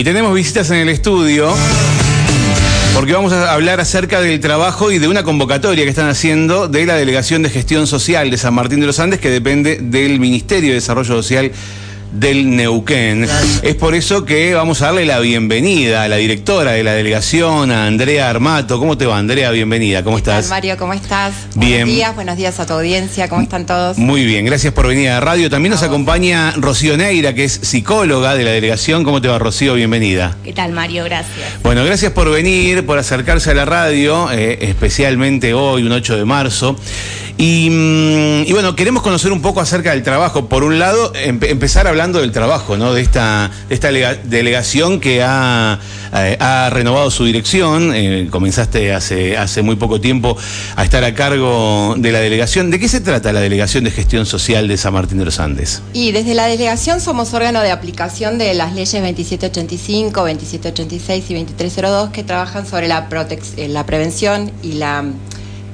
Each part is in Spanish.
Y tenemos visitas en el estudio. Porque vamos a hablar acerca del trabajo y de una convocatoria que están haciendo de la Delegación de Gestión Social de San Martín de los Andes, que depende del Ministerio de Desarrollo Social del Neuquén. Es por eso que vamos a darle la bienvenida a la directora de la delegación, a Andrea Armato. ¿Cómo te va, Andrea? Bienvenida. ¿Cómo estás? Mario, ¿cómo estás? Bien. Buenos días, buenos días a tu audiencia. ¿Cómo están todos? Muy bien, gracias por venir a la radio. También nos acompaña Rocío Neira, que es psicóloga de la delegación. ¿Cómo te va, Rocío? Bienvenida. ¿Qué tal, Mario? Gracias. Bueno, gracias por venir, por acercarse a la radio, eh, especialmente hoy, un 8 de marzo. Y, mm, y bueno, queremos conocer un poco acerca del trabajo. Por un lado, empe- empezar hablando del trabajo, ¿no? De esta, esta lega- delegación que ha, eh, ha renovado su dirección. Eh, comenzaste hace, hace muy poco tiempo a estar a cargo de la delegación. ¿De qué se trata la Delegación de Gestión Social de San Martín de los Andes? Y desde la delegación somos órgano de aplicación de las leyes 2785, 2786 y 2302 que trabajan sobre la, eh, la prevención y la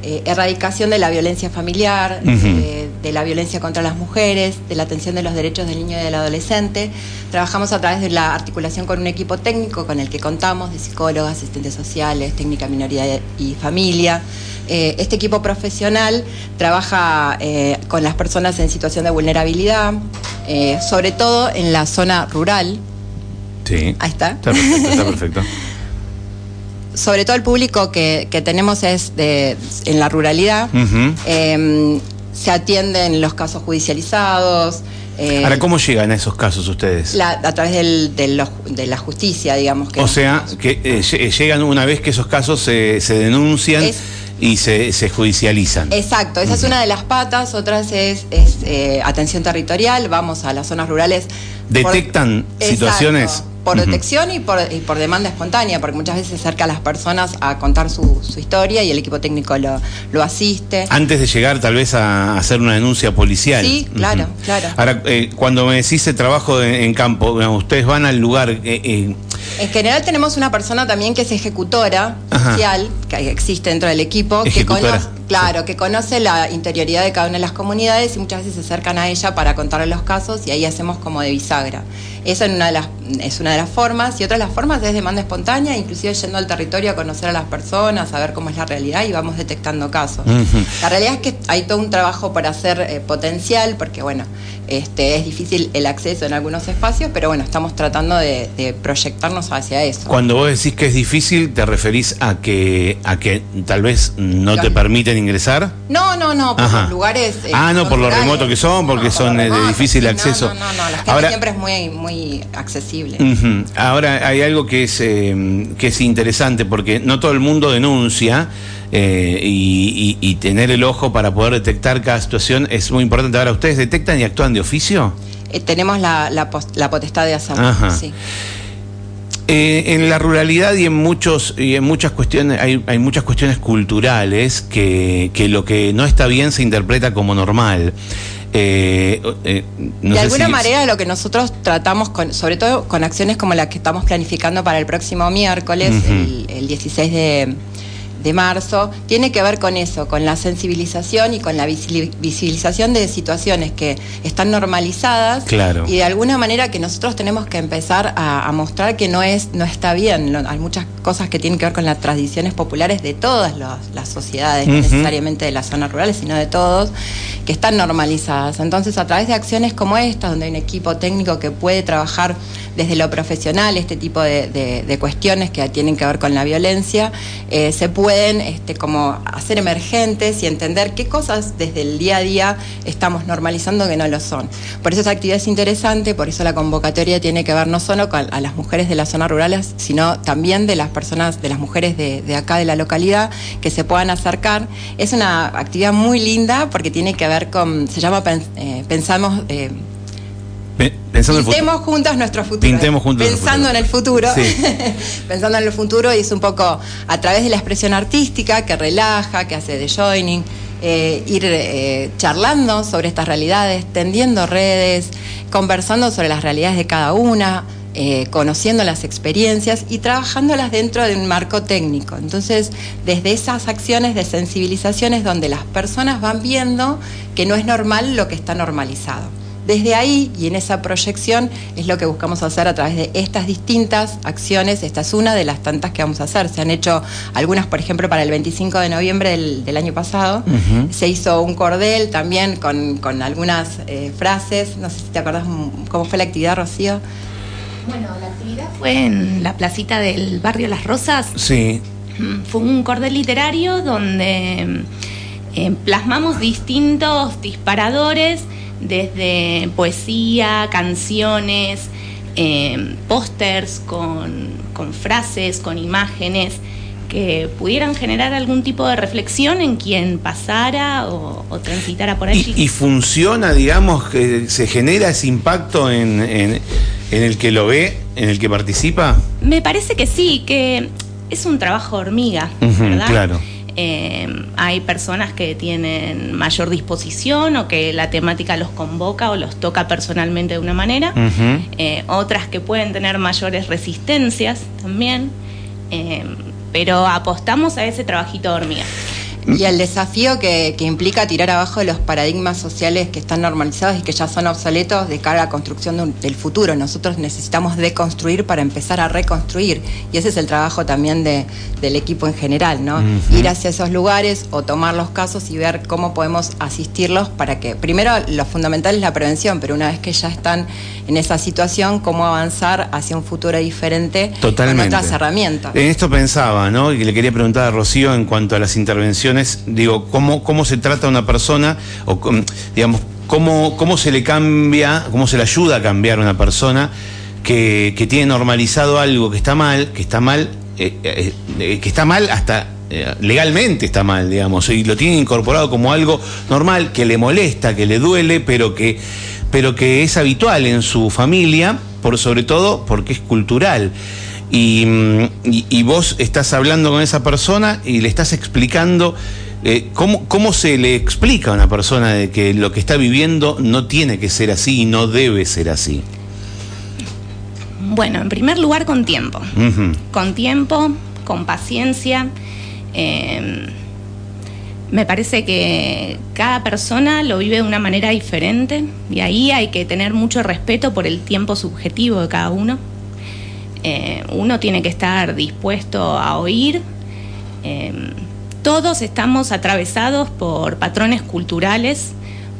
eh, erradicación de la violencia familiar, eh, de la violencia contra las mujeres, de la atención de los derechos del niño y del adolescente. Trabajamos a través de la articulación con un equipo técnico con el que contamos, de psicólogos, asistentes sociales, técnica minoría y familia. Eh, este equipo profesional trabaja con las personas en situación de vulnerabilidad, sobre todo en la zona rural. Sí. Ahí está. Está perfecto, está perfecto. Sobre todo el público que, que tenemos es de, en la ruralidad. Eh, se atienden los casos judicializados. eh, Ahora, ¿cómo llegan a esos casos ustedes? la- a través del- de, la justicia, digamos. Que O sea, que eh, lle- llegan una vez que esos casos se, se denuncian Es- y se, se judicializan. Exacto, esa es una de las patas, otras es, es, eh, atención territorial, vamos a las zonas rurales. por- ¿Detectan Exacto, Por detección y por, y por demanda espontánea, porque muchas veces acerca a las personas a contar su, su historia y el equipo técnico lo, lo asiste. Antes de llegar tal vez a hacer una denuncia policial. Sí, claro, claro. Ahora, eh, cuando me decís el trabajo de- en campo, bueno, ustedes van al lugar, eh, eh, En general tenemos una persona también que es ejecutora Ajá. social, que existe dentro del equipo, que Ejecutora, conoce, claro, que conoce la interioridad de cada una de las comunidades y muchas veces se acercan a ella para contarle los casos y ahí hacemos como de bisagra. Esa es una de las, es una de las formas y otra de las formas es demanda espontánea, inclusive yendo al territorio a conocer a las personas, a ver cómo es la realidad y vamos detectando casos. La realidad es que hay todo un trabajo por hacer eh, potencial, porque bueno, este, es difícil el acceso en algunos espacios, pero bueno, estamos tratando de, de proyectarnos hacia eso. cuando vos decís que es difícil, ¿te referís a que, a que tal vez no te Claro. Ingresar? No, no, no, por Ajá. los lugares. eh, Ah, no, son por lo remoto que son, porque por son, eh, de difícil sí, acceso. No, no, no, la gente Ahora- siempre es muy, muy accesible. Ahora hay algo que es eh, que es interesante porque no todo el mundo denuncia eh, y, y- y tener el ojo para poder detectar cada situación es muy importante. Ahora, ¿ustedes detectan y actúan de oficio? Eh, tenemos la, la, la potestad de hacerlo. Ajá. Sí. Eh, en la ruralidad y en muchos y en muchas cuestiones hay, hay muchas cuestiones culturales que, que lo que no está bien se interpreta como normal. Eh, eh, no de alguna si- manera lo que nosotros tratamos, con, sobre todo con acciones como la que estamos planificando para el próximo miércoles, el, el 16 de, de marzo, tiene que ver con eso, con la sensibilización y con la visibilización de situaciones que están normalizadas Claro. y de alguna manera que nosotros tenemos que empezar a, a mostrar que no es no está bien. Lo- hay muchas cosas que tienen que ver con las tradiciones populares de todas los- las sociedades, no necesariamente de las zonas rurales, sino de todos, que están normalizadas. Entonces, a través de acciones como estas, donde hay un equipo técnico que puede trabajar desde lo profesional este tipo de, cuestiones que tienen que ver con la violencia, eh, se pueden este, como hacer emergentes y entender qué cosas desde el día a día estamos normalizando que no lo son. Por eso esta actividad es interesante, por eso la convocatoria tiene que ver no solo con a las mujeres de las zonas rurales, sino también de las personas, de las mujeres de, acá de la localidad, que se puedan acercar. Es una actividad muy linda porque tiene que ver con, se llama eh, Pensamos... eh, Pensando en el futuro. Pintemos juntas nuestro futuro. Pintemos juntos nuestro Pensando futuro. en el futuro. Sí. Pensando en el futuro y es un poco a través de la expresión artística que relaja, que hace de joining, eh, ir eh, charlando sobre estas realidades, tendiendo redes, conversando sobre las realidades de cada una, eh, conociendo las experiencias y trabajándolas dentro de un marco técnico. Entonces, desde esas acciones de sensibilización es donde las personas van viendo que no es normal lo que está normalizado. Desde ahí y en esa proyección es lo que buscamos hacer a través de estas distintas acciones. Esta es una de las tantas que vamos a hacer. Se han hecho algunas, por ejemplo, para el 25 de noviembre del, año pasado. Se hizo un cordel también con, algunas eh, frases. No sé si te acordás cómo fue la actividad, Rocío. Bueno, la actividad fue en la placita del barrio Las Rosas. Sí. Mm, fue un cordel literario donde eh, plasmamos distintos disparadores desde poesía, canciones, eh, pósters con, frases, con imágenes que pudieran generar algún tipo de reflexión en quien pasara o, transitara por allí. ¿Y, funciona, digamos, que se genera ese impacto en, el que lo ve, en el que participa? Me parece que sí, que es un trabajo hormiga, ¿verdad? Claro. Eh, hay personas que tienen mayor disposición o que la temática los convoca o los toca personalmente de una manera, eh, otras que pueden tener mayores resistencias también, eh, pero apostamos a ese trabajito de hormiga. Y el desafío que, implica tirar abajo los paradigmas sociales que están normalizados y que ya son obsoletos de cara a la construcción del futuro. Nosotros necesitamos deconstruir para empezar a reconstruir. Y ese es el trabajo también del equipo en general, ¿no? Ir hacia esos lugares o tomar los casos y ver cómo podemos asistirlos para que, primero, lo fundamental es la prevención, pero una vez que ya están en esa situación, cómo avanzar hacia un futuro diferente Totalmente. con otras herramientas. En esto pensaba, ¿no? Y le quería preguntar a Rocío en cuanto a las intervenciones digo, cómo, cómo se trata a una persona, o digamos, cómo, cómo se le cambia, cómo se le ayuda a cambiar a una persona que, tiene normalizado algo que está mal, que está mal, eh, eh, eh, que está mal hasta legalmente está mal, digamos, y lo tiene incorporado como algo normal, que le molesta, que le duele, pero que, pero que es habitual en su familia, por sobre todo porque es cultural. Y, vos estás hablando con esa persona y le estás explicando eh, cómo, se le explica a una persona de que lo que está viviendo no tiene que ser así y no debe ser así. Bueno, en primer lugar con tiempo. Con tiempo, con paciencia. Em, me parece que cada persona lo vive de una manera diferente y ahí hay que tener mucho respeto por el tiempo subjetivo de cada uno. Eh, uno tiene que estar dispuesto a oír. Eh, todos estamos atravesados por patrones culturales,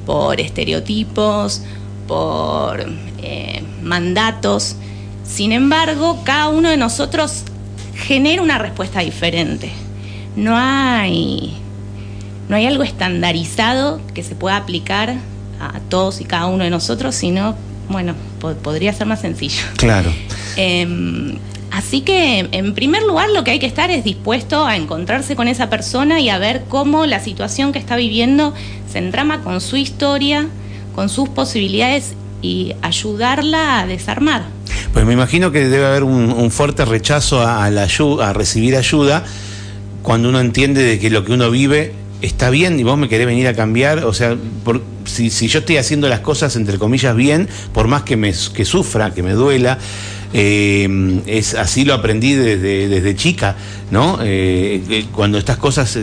por estereotipos, por eh, mandatos. Sin embargo, cada uno de nosotros genera una respuesta diferente. No hay, no hay algo estandarizado que se pueda aplicar a todos y cada uno de nosotros, sino, bueno, podría ser más sencillo. Claro. Em, así que, en primer lugar, lo que hay que estar es dispuesto a encontrarse con esa persona y a ver cómo la situación que está viviendo se entrama con su historia, con sus posibilidades y ayudarla a desarmar. Pues me imagino que debe haber un, fuerte rechazo a, la a recibir ayuda cuando uno entiende de que lo que uno vive está bien y vos me querés venir a cambiar, o sea, si, yo estoy haciendo las cosas entre comillas bien, por más que me que sufra, que me duela, eh, es así lo aprendí desde, desde chica, ¿no? Eh, eh, cuando estas cosas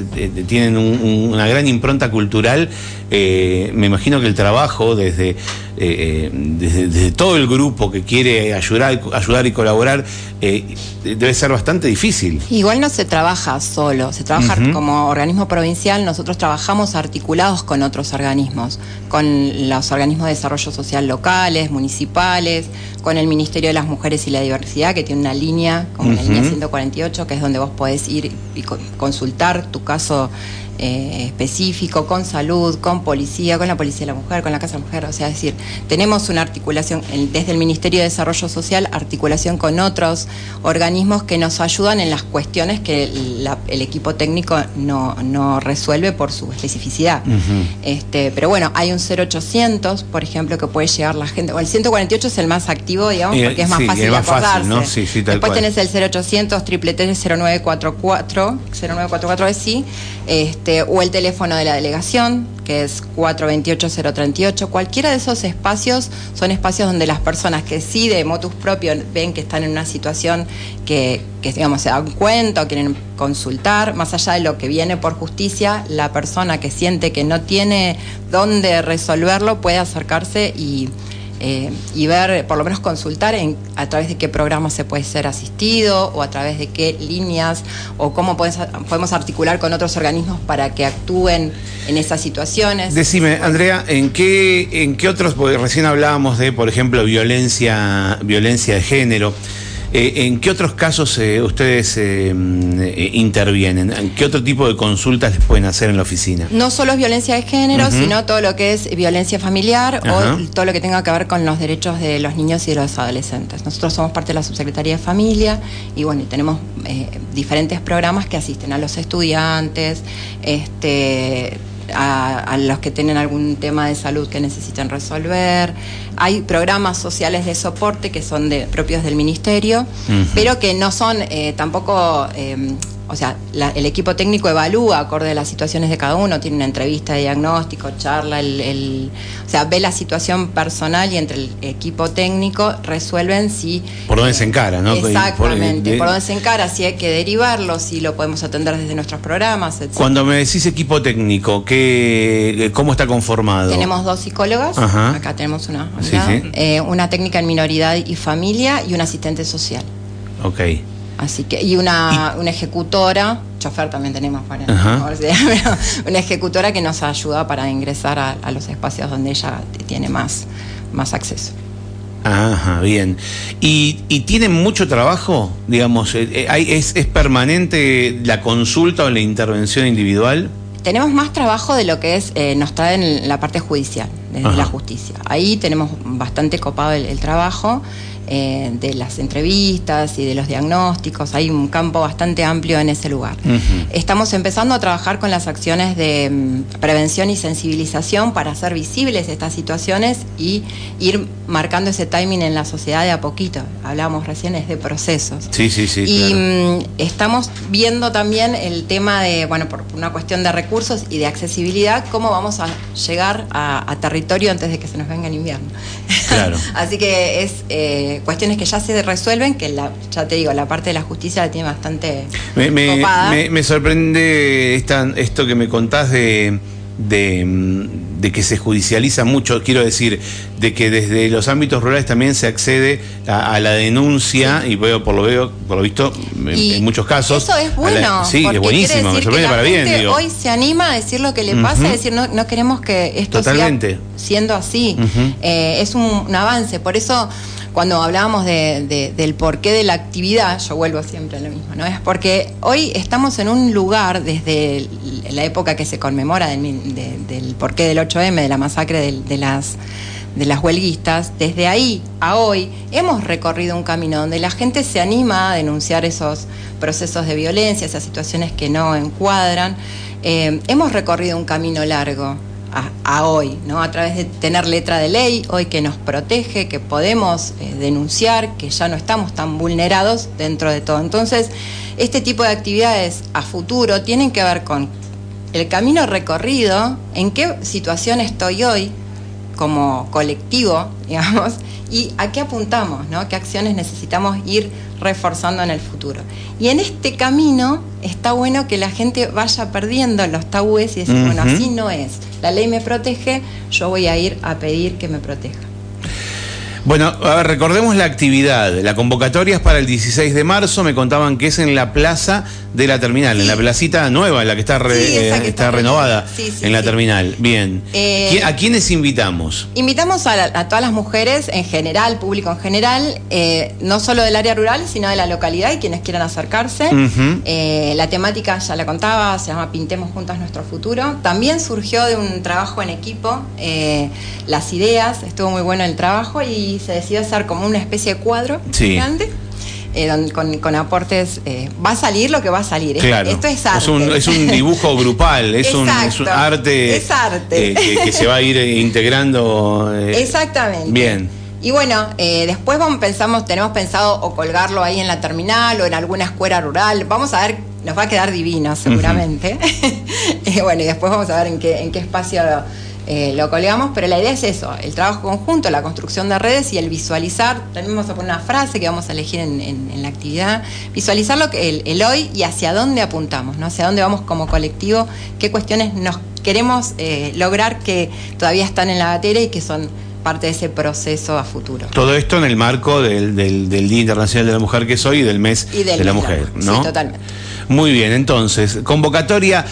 tienen una gran impronta cultural, me imagino que el trabajo desde, desde, todo el grupo que quiere ayudar, ayudar y colaborar debe ser bastante difícil. Igual no se trabaja solo, se trabaja como organismo provincial, nosotros trabajamos articulados con otros organismos, con los organismos de desarrollo social locales, municipales, con el Ministerio de las Mujeres y la Diversidad, que tiene una línea, como la línea 148, que es donde vos podés ir y consultar tu caso eh, específico, con salud, con policía, con la Policía de la Mujer, con la Casa de la Mujer. O sea, es decir, tenemos una articulación desde el Ministerio de Desarrollo Social, articulación con otros organismos que nos ayudan en las cuestiones que el equipo técnico no, resuelve por su especificidad. este, pero bueno, hay un 0800, por ejemplo, que puede llegar la gente. O el 148 es el más activo, digamos, porque es más fácil de acordarse. Después tenés el 0800 triple 0944 0944 es sí. Este, este, o el teléfono de la delegación, que es 428-038. Cualquiera de esos espacios son espacios donde las personas que sí de motus propio ven que están en una situación que, digamos, se dan cuenta o quieren consultar, más allá de lo que viene por justicia, la persona que siente que no tiene dónde resolverlo puede acercarse y eh, y ver, por lo menos consultar en, a través de qué programas se puede ser asistido o a través de qué líneas o cómo podemos articular con otros organismos para que actúen en esas situaciones. Decime, Andrea, ¿en qué, en qué otros, porque recién hablábamos de, por ejemplo, violencia, violencia de género. Eh, ¿En qué otros casos eh, ustedes eh, intervienen? ¿En qué otro tipo de consultas les pueden hacer en la oficina? No solo es violencia de género, sino todo lo que es violencia familiar o todo lo que tenga que ver con los derechos de los niños y de los adolescentes. Nosotros somos parte de la Subsecretaría de Familia y bueno, tenemos diferentes programas que asisten a los estudiantes, este a, los que tienen algún tema de salud que necesitan resolver. Hay programas sociales de soporte que son de, propios del ministerio, pero que no son eh, tampoco eh, o sea, el equipo técnico evalúa acorde a las situaciones de cada uno, tiene una entrevista de diagnóstico, charla, el, o sea, ve la situación personal y entre el equipo técnico resuelven si... Por dónde se encara, ¿no? Exactamente, por, dónde se encara, si hay que derivarlo, si lo podemos atender desde nuestros programas, etc. Cuando me decís equipo técnico, ¿qué, ¿cómo está conformado? Tenemos dos psicólogas, acá tenemos una, eh, una técnica en minoridad y familia y un asistente social. Ok. Así que, y una, una ejecutora, chofer también tenemos para, una ejecutora que nos ayuda para ingresar a, los espacios donde ella tiene más, más acceso. Ajá, bien. ¿Y, y tienen mucho trabajo? Digamos, eh, eh, es, ¿es permanente la consulta o la intervención individual? Tenemos más trabajo de lo que es eh, nos trae en la parte judicial, desde la justicia. Ahí tenemos bastante copado el trabajo. Eh, de las entrevistas y de los diagnósticos. Hay un campo bastante amplio en ese lugar. Estamos empezando a trabajar con las acciones de mm, prevención y sensibilización para hacer visibles estas situaciones y ir marcando ese timing en la sociedad de a poquito. Hablábamos recién de procesos. Sí, sí, sí. Y mm, estamos viendo también el tema de, bueno, por una cuestión de recursos y de accesibilidad, cómo vamos a llegar a, territorio antes de que se nos venga el invierno. Claro. Así que es eh, cuestiones que ya se resuelven, que la, ya te digo, la parte de la justicia la tiene bastante me, me, sorprende esta, esto que me contás de, de, que se judicializa mucho, quiero decir, de que desde los ámbitos rurales también se accede a, la denuncia, y veo por lo veo, por lo visto, en, muchos casos. Eso es bueno. sí, es buenísimo, me sorprende para bien. Hoy se anima a decir lo que le pasa, decir, no, no queremos que esto Totalmente. siga siendo así. Eh, es un avance, por eso cuando hablábamos de, del porqué de la actividad, yo vuelvo siempre a lo mismo, ¿no? Es porque hoy estamos en un lugar, desde la época que se conmemora del, porqué del 8M, de la masacre de, las de las huelguistas, desde ahí a hoy hemos recorrido un camino donde la gente se anima a denunciar esos procesos de violencia, esas situaciones que no encuadran. Eh, hemos recorrido un camino largo a, hoy, ¿no? A través de tener letra de ley, hoy que nos protege, que podemos eh, denunciar, que ya no estamos tan vulnerados dentro de todo. Entonces, este tipo de actividades a futuro tienen que ver con el camino recorrido, en qué situación estoy hoy como colectivo, digamos, y a qué apuntamos, ¿no? ¿Qué acciones necesitamos ir reforzando en el futuro? Y en este camino está bueno que la gente vaya perdiendo los tabúes y decir, bueno, así no es la ley me protege, yo voy a ir a pedir que me proteja. Bueno, a ver, recordemos la actividad. La convocatoria es para el 16 de marzo. Me contaban que es en la plaza de la terminal, en la placita nueva, en la que está, eh, está, renovada en la terminal. Bien. Eh, ¿A quiénes invitamos? Invitamos a, todas las mujeres en general, público en general, eh, no solo del área rural, sino de la localidad y quienes quieran acercarse. la temática, ya la contaba, se llama Pintemos Juntas Nuestro Futuro. También surgió de un trabajo en equipo, las ideas, estuvo muy bueno el trabajo y se decidió hacer como una especie de cuadro grande eh, con, aportes. Eh, va a salir lo que va a salir. Esto es arte. Es un, dibujo grupal, es, un, arte, arte. Eh, que, se va a ir integrando. Exactamente. Bien. Y bueno, después vamos, pensamos, tenemos pensado o colgarlo ahí en la terminal o en alguna escuela rural. Vamos a ver, nos va a quedar divino seguramente. bueno, y después vamos a ver en qué, en qué espacio eh, lo colgamos, pero la idea es eso, el trabajo conjunto, la construcción de redes y el visualizar, también vamos a poner una frase que vamos a elegir en, la actividad, visualizar lo que, el, hoy y hacia dónde apuntamos, ¿no? hacia dónde vamos como colectivo, qué cuestiones nos queremos eh, lograr que todavía están en la batería y que son parte de ese proceso a futuro. Todo esto en el marco del, Día Internacional de la Mujer que soy y del mes de la mujer, ¿no? Sí, totalmente. Muy bien, entonces, convocatoria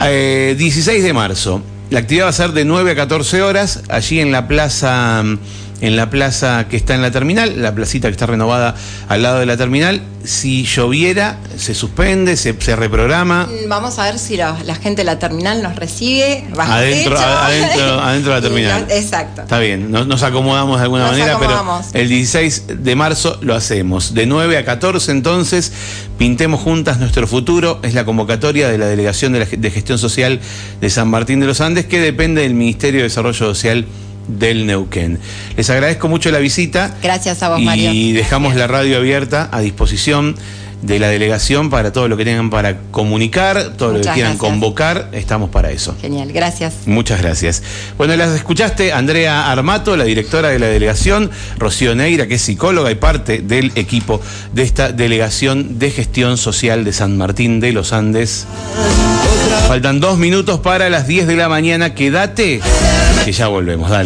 16 eh, de marzo. La actividad va a ser de 9 a 14 horas, allí en la plaza en la plaza que está en la terminal, la placita que está renovada al lado de la terminal. Si lloviera, se suspende, se, reprograma. Vamos a ver si la, gente de la terminal nos recibe. Adentro, adentro, adentro, de la terminal. exacto. Está bien, nos, acomodamos de alguna manera, pero el 16 de marzo lo hacemos. De 9 a 14 entonces, pintemos juntas nuestro futuro. Es la convocatoria de la Delegación de, de Gestión Social de San Martín de los Andes, que depende del Ministerio de Desarrollo Social del Neuquén. Les agradezco mucho la visita. Gracias a vos, Mario. Y dejamos la radio abierta a disposición de la delegación para todo lo que tengan para comunicar, todo lo que quieran convocar, estamos para eso. Genial, gracias. Muchas gracias. Bueno, las escuchaste Andrea Armato, la directora de la delegación, Rocío Neira, que es psicóloga y parte del equipo de esta delegación de gestión social de San Martín de los Andes. Faltan dos minutos para las 10 de la mañana, quédate, que ya volvemos, dale.